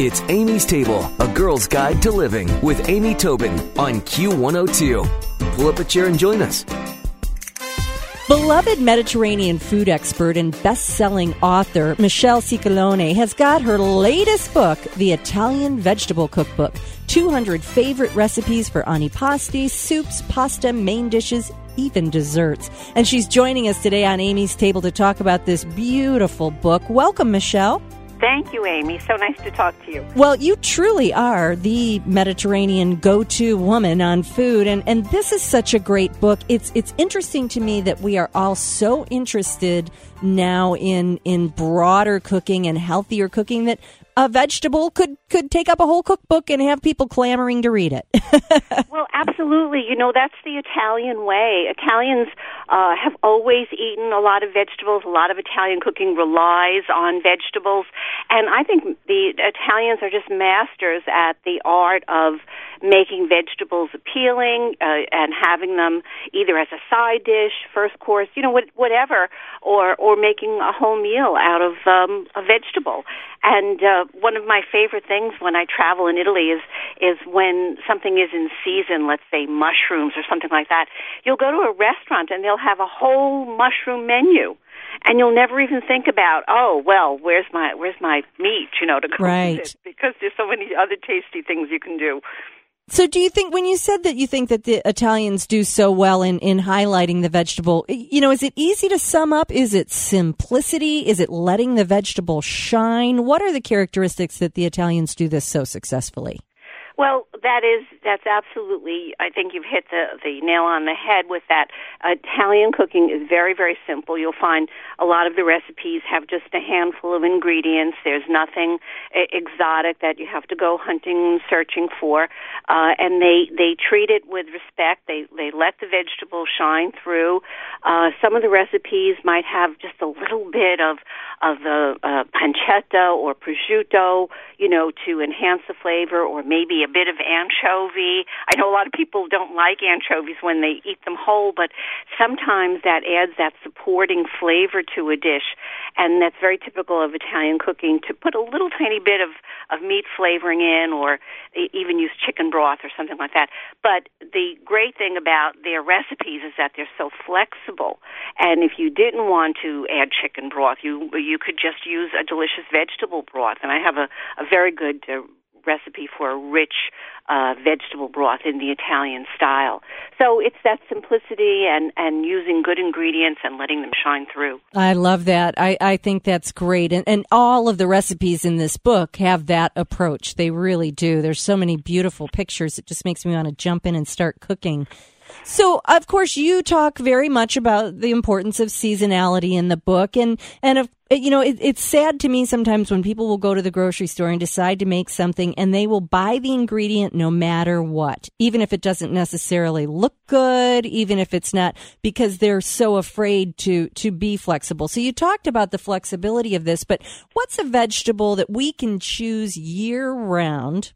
It's Amy's Table, a girl's guide to living with Amy Tobin on Q102. Pull up a chair and join us. Beloved Mediterranean food expert and best selling author Michelle Scicolone has got her latest book, The Italian Vegetable Cookbook 200 favorite recipes for antipasti, soups, pasta, main dishes, even desserts. And she's joining us today on Amy's Table to talk about this beautiful book. Welcome, Michelle. Thank you, Amy. So nice to talk to you. Well, you truly are the Mediterranean go-to woman on food and and this is such a great book. It's it's interesting to me that we are all so interested now in in broader cooking and healthier cooking that a vegetable could could take up a whole cookbook and have people clamoring to read it. well, absolutely. You know, that's the Italian way. Italians uh, have always eaten a lot of vegetables. A lot of Italian cooking relies on vegetables, and I think the Italians are just masters at the art of making vegetables appealing uh, and having them either as a side dish, first course, you know, whatever, or or making a whole meal out of um, a vegetable. And uh, one of my favorite things when I travel in Italy is is when something is in season, let's say mushrooms or something like that. You'll go to a restaurant and they'll have a whole mushroom menu and you'll never even think about, oh, well, where's my where's my meat, you know, to cook right. it because there's so many other tasty things you can do. So, do you think when you said that you think that the Italians do so well in, in highlighting the vegetable, you know, is it easy to sum up? Is it simplicity? Is it letting the vegetable shine? What are the characteristics that the Italians do this so successfully? Well, that is that's absolutely. I think you've hit the the nail on the head with that. Italian cooking is very very simple. You'll find a lot of the recipes have just a handful of ingredients. There's nothing exotic that you have to go hunting and searching for, uh, and they they treat it with respect. They they let the vegetables shine through. Uh, some of the recipes might have just a little bit of of the uh, pancetta or prosciutto, you know, to enhance the flavor, or maybe a bit of anchovy. I know a lot of people don't like anchovies when they eat them whole, but sometimes that adds that supporting flavor to a dish. And that's very typical of Italian cooking to put a little tiny bit of, of meat flavoring in or even use chicken broth or something like that. But the great thing about their recipes is that they're so flexible. And if you didn't want to add chicken broth, you you could just use a delicious vegetable broth. And I have a, a very good uh, recipe for a rich uh, vegetable broth in the Italian style. So it's that simplicity and, and using good ingredients and letting them shine through. I love that. I, I think that's great. And, and all of the recipes in this book have that approach. They really do. There's so many beautiful pictures. It just makes me want to jump in and start cooking. So, of course, you talk very much about the importance of seasonality in the book, and and of you know, it, it's sad to me sometimes when people will go to the grocery store and decide to make something, and they will buy the ingredient no matter what, even if it doesn't necessarily look good, even if it's not, because they're so afraid to to be flexible. So you talked about the flexibility of this, but what's a vegetable that we can choose year round,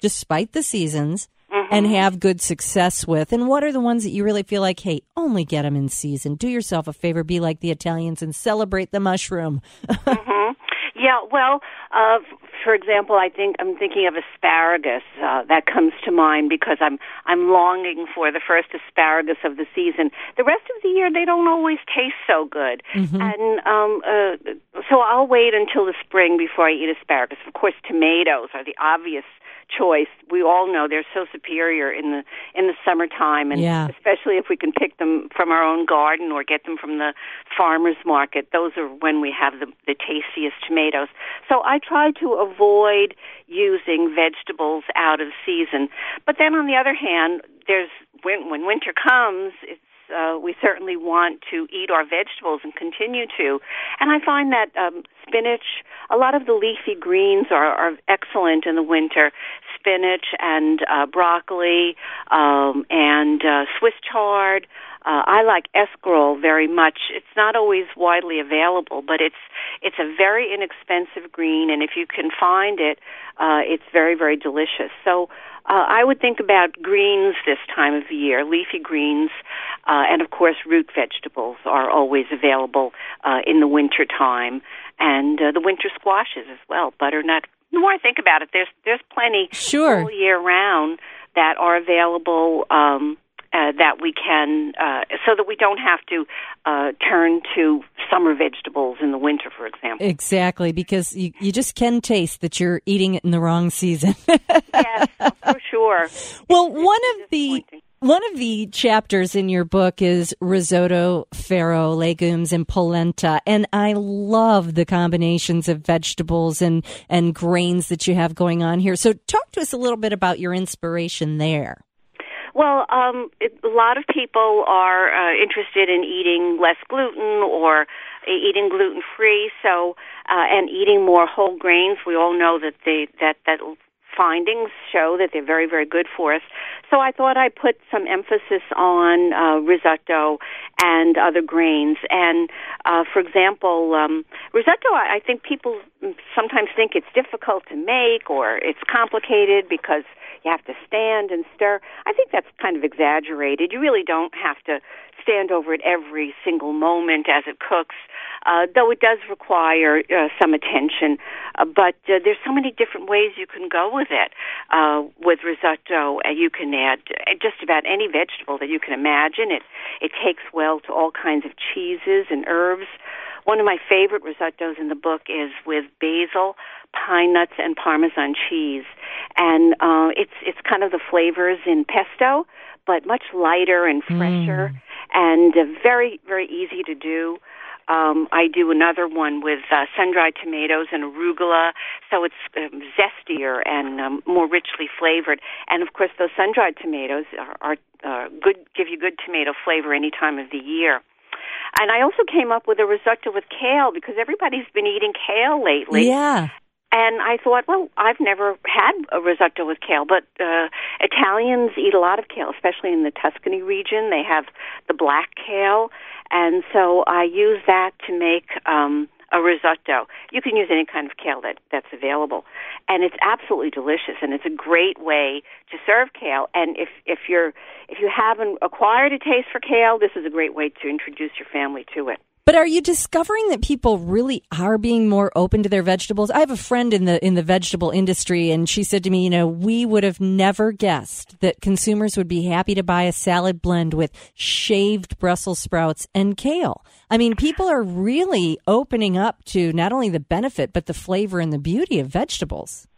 despite the seasons? And have good success with? And what are the ones that you really feel like, hey, only get them in season? Do yourself a favor, be like the Italians and celebrate the mushroom. mm-hmm. Yeah, well, uh, for example, I think I'm thinking of asparagus. Uh, that comes to mind because I'm I'm longing for the first asparagus of the season. The rest of the year, they don't always taste so good, mm-hmm. and um, uh, so I'll wait until the spring before I eat asparagus. Of course, tomatoes are the obvious choice. We all know they're so superior in the in the summertime, and yeah. especially if we can pick them from our own garden or get them from the farmers market. Those are when we have the, the tastiest tomatoes. So I try to avoid using vegetables out of season. But then on the other hand, there's when when winter comes, it's uh, we certainly want to eat our vegetables and continue to. And I find that um, spinach, a lot of the leafy greens are, are excellent in the winter. Spinach and uh, broccoli um, and uh, Swiss chard. Uh, I like escarole very much. It's not always widely available, but it's it's a very inexpensive green, and if you can find it, uh, it's very very delicious. So uh, I would think about greens this time of the year, leafy greens, uh, and of course root vegetables are always available uh, in the winter time, and uh, the winter squashes as well, butternut the more I think about it, there's there's plenty sure. all year round that are available. Um, uh, that we can, uh, so that we don't have to uh, turn to summer vegetables in the winter, for example. Exactly, because you, you just can taste that you're eating it in the wrong season. yes, for sure. Well, one of the one of the chapters in your book is risotto, farro, legumes, and polenta, and I love the combinations of vegetables and and grains that you have going on here. So, talk to us a little bit about your inspiration there. Well, um, it, a lot of people are uh, interested in eating less gluten or eating gluten free. So, uh, and eating more whole grains. We all know that they that that findings show that they're very very good for us. So I thought I'd put some emphasis on uh, risotto and other grains. And uh, for example, um, risotto, I, I think people sometimes think it's difficult to make or it's complicated because you have to stand and stir. I think that's kind of exaggerated. You really don't have to stand over it every single moment as it cooks, uh, though it does require uh, some attention. Uh, but uh, there's so many different ways you can go with it. Uh, with risotto, uh, you can add uh, just about any vegetable that you can imagine. It it takes well to all kinds of cheeses and herbs. One of my favorite risottos in the book is with basil, pine nuts, and Parmesan cheese, and uh, it's it's kind of the flavors in pesto, but much lighter and fresher, mm. and uh, very very easy to do. Um, I do another one with uh, sun-dried tomatoes and arugula, so it's um, zestier and um, more richly flavored. And of course, those sun-dried tomatoes are, are uh, good, give you good tomato flavor any time of the year. And I also came up with a risotto with kale because everybody's been eating kale lately. Yeah. And I thought, well, I've never had a risotto with kale, but uh, Italians eat a lot of kale, especially in the Tuscany region. They have the black kale, and so I use that to make um, a risotto. You can use any kind of kale that that's available, and it's absolutely delicious. And it's a great way to serve kale. And if if you're if you haven't acquired a taste for kale, this is a great way to introduce your family to it. But are you discovering that people really are being more open to their vegetables? I have a friend in the in the vegetable industry and she said to me, you know, we would have never guessed that consumers would be happy to buy a salad blend with shaved Brussels sprouts and kale. I mean, people are really opening up to not only the benefit but the flavor and the beauty of vegetables.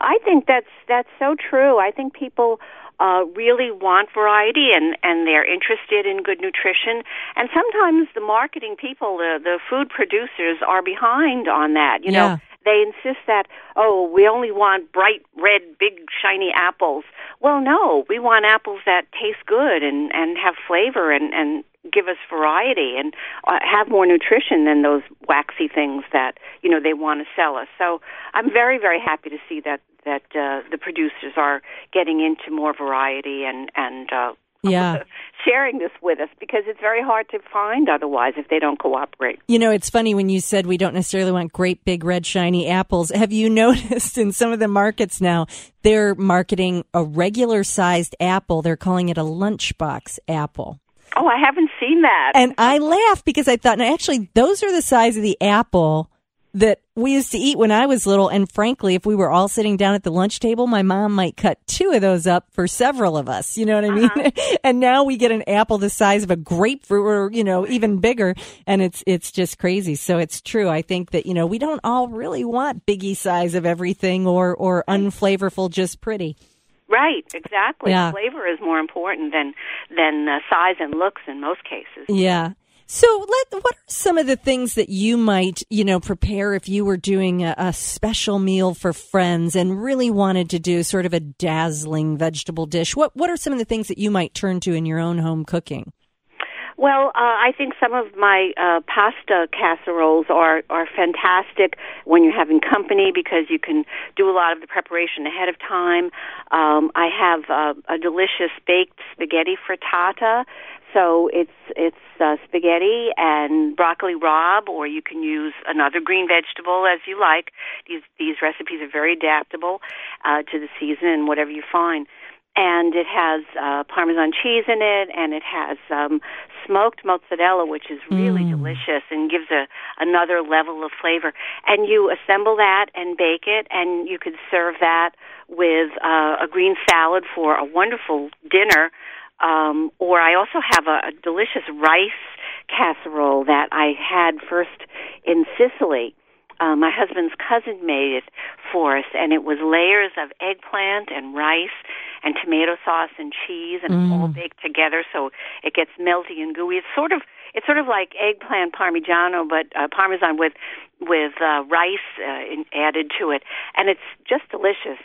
I think that's that's so true. I think people uh, really want variety and and they're interested in good nutrition. And sometimes the marketing people, the the food producers, are behind on that. You yeah. know, they insist that oh, we only want bright red, big shiny apples. Well, no, we want apples that taste good and and have flavor and and give us variety and uh, have more nutrition than those waxy things that you know they want to sell us. So I'm very very happy to see that that uh, the producers are getting into more variety and and uh, yeah. sharing this with us because it's very hard to find otherwise if they don't cooperate. You know, it's funny when you said we don't necessarily want great big red shiny apples. Have you noticed in some of the markets now they're marketing a regular sized apple, they're calling it a lunchbox apple. Oh, I haven't seen that. And I laugh because I thought, no, actually, those are the size of the apple that we used to eat when I was little. And frankly, if we were all sitting down at the lunch table, my mom might cut two of those up for several of us. You know what I mean? Uh-huh. and now we get an apple the size of a grapefruit or, you know, even bigger. And it's, it's just crazy. So it's true. I think that, you know, we don't all really want biggie size of everything or, or unflavorful, just pretty. Right, exactly. Yeah. Flavor is more important than than uh, size and looks in most cases. Yeah. So, let, what are some of the things that you might, you know, prepare if you were doing a, a, special meal for friends and really wanted to do sort of a dazzling vegetable dish? What What are some of the things that you might turn to in your own home cooking? Well, uh, I think some of my uh, pasta casseroles are are fantastic when you're having company because you can do a lot of the preparation ahead of time. Um, I have uh, a delicious baked spaghetti frittata so it's it's uh, spaghetti and broccoli rabe, or you can use another green vegetable as you like. These these recipes are very adaptable uh, to the season and whatever you find. and it has uh, Parmesan cheese in it, and it has um, smoked mozzarella, which is really mm. delicious and gives a another level of flavor. And you assemble that and bake it, and you could serve that with uh, a green salad for a wonderful dinner. Um, or I also have a, a delicious rice casserole that I had first in Sicily uh, my husband's cousin made it for us, and it was layers of eggplant and rice and tomato sauce and cheese, and mm. all baked together, so it gets melty and gooey. It's sort of it's sort of like eggplant parmigiano, but uh, parmesan with with uh, rice uh, in, added to it, and it's just delicious.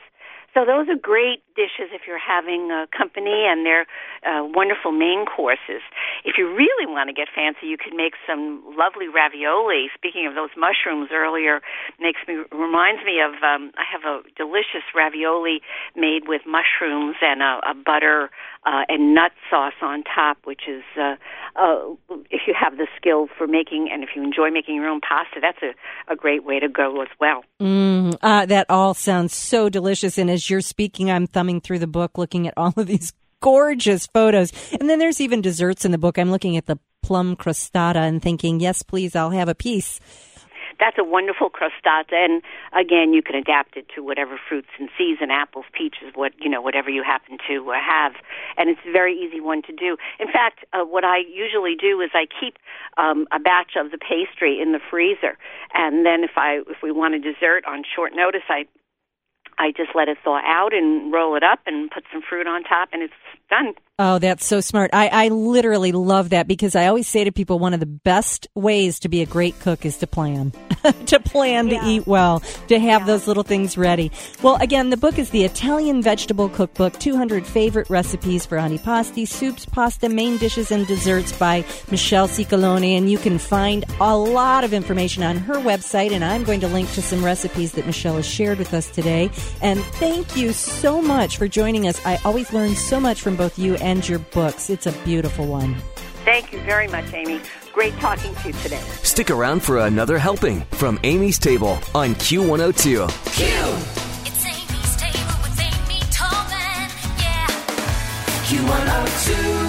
So those are great dishes if you're having a company, and they're uh, wonderful main courses. If you really want to get fancy, you can make some lovely ravioli. Speaking of those mushrooms earlier, makes me reminds me of um, I have a delicious ravioli made with mushrooms and a, a butter uh, and nut sauce on top, which is uh, uh, if you have the skill for making and if you enjoy making your own pasta, that's a, a great way to go as well. Mm, uh, that all sounds so delicious. And as you're speaking, I'm thumbing through the book, looking at all of these gorgeous photos. And then there's even desserts in the book. I'm looking at the plum crostata and thinking, yes, please, I'll have a piece that's a wonderful crostata, and again, you can adapt it to whatever fruits and season, apples, peaches, what you know, whatever you happen to uh, have, and it's a very easy one to do. In fact, uh, what I usually do is I keep um, a batch of the pastry in the freezer, and then if I if we want a dessert on short notice, I I just let it thaw out and roll it up and put some fruit on top, and it's done. Oh, that's so smart. I, I literally love that because I always say to people one of the best ways to be a great cook is to plan. to plan yeah. to eat well, to have yeah. those little things ready. Well, again, the book is the Italian Vegetable Cookbook 200 Favorite Recipes for Antipasti, Soups, Pasta, Main Dishes, and Desserts by Michelle Scicolone. And you can find a lot of information on her website. And I'm going to link to some recipes that Michelle has shared with us today. And thank you so much for joining us. I always learn so much from both you and your books. It's a beautiful one. Thank you very much, Amy. Great talking to you today. Stick around for another helping from Amy's Table on Q102. Q! It's Amy's Table with Amy Tobin, yeah. Q102.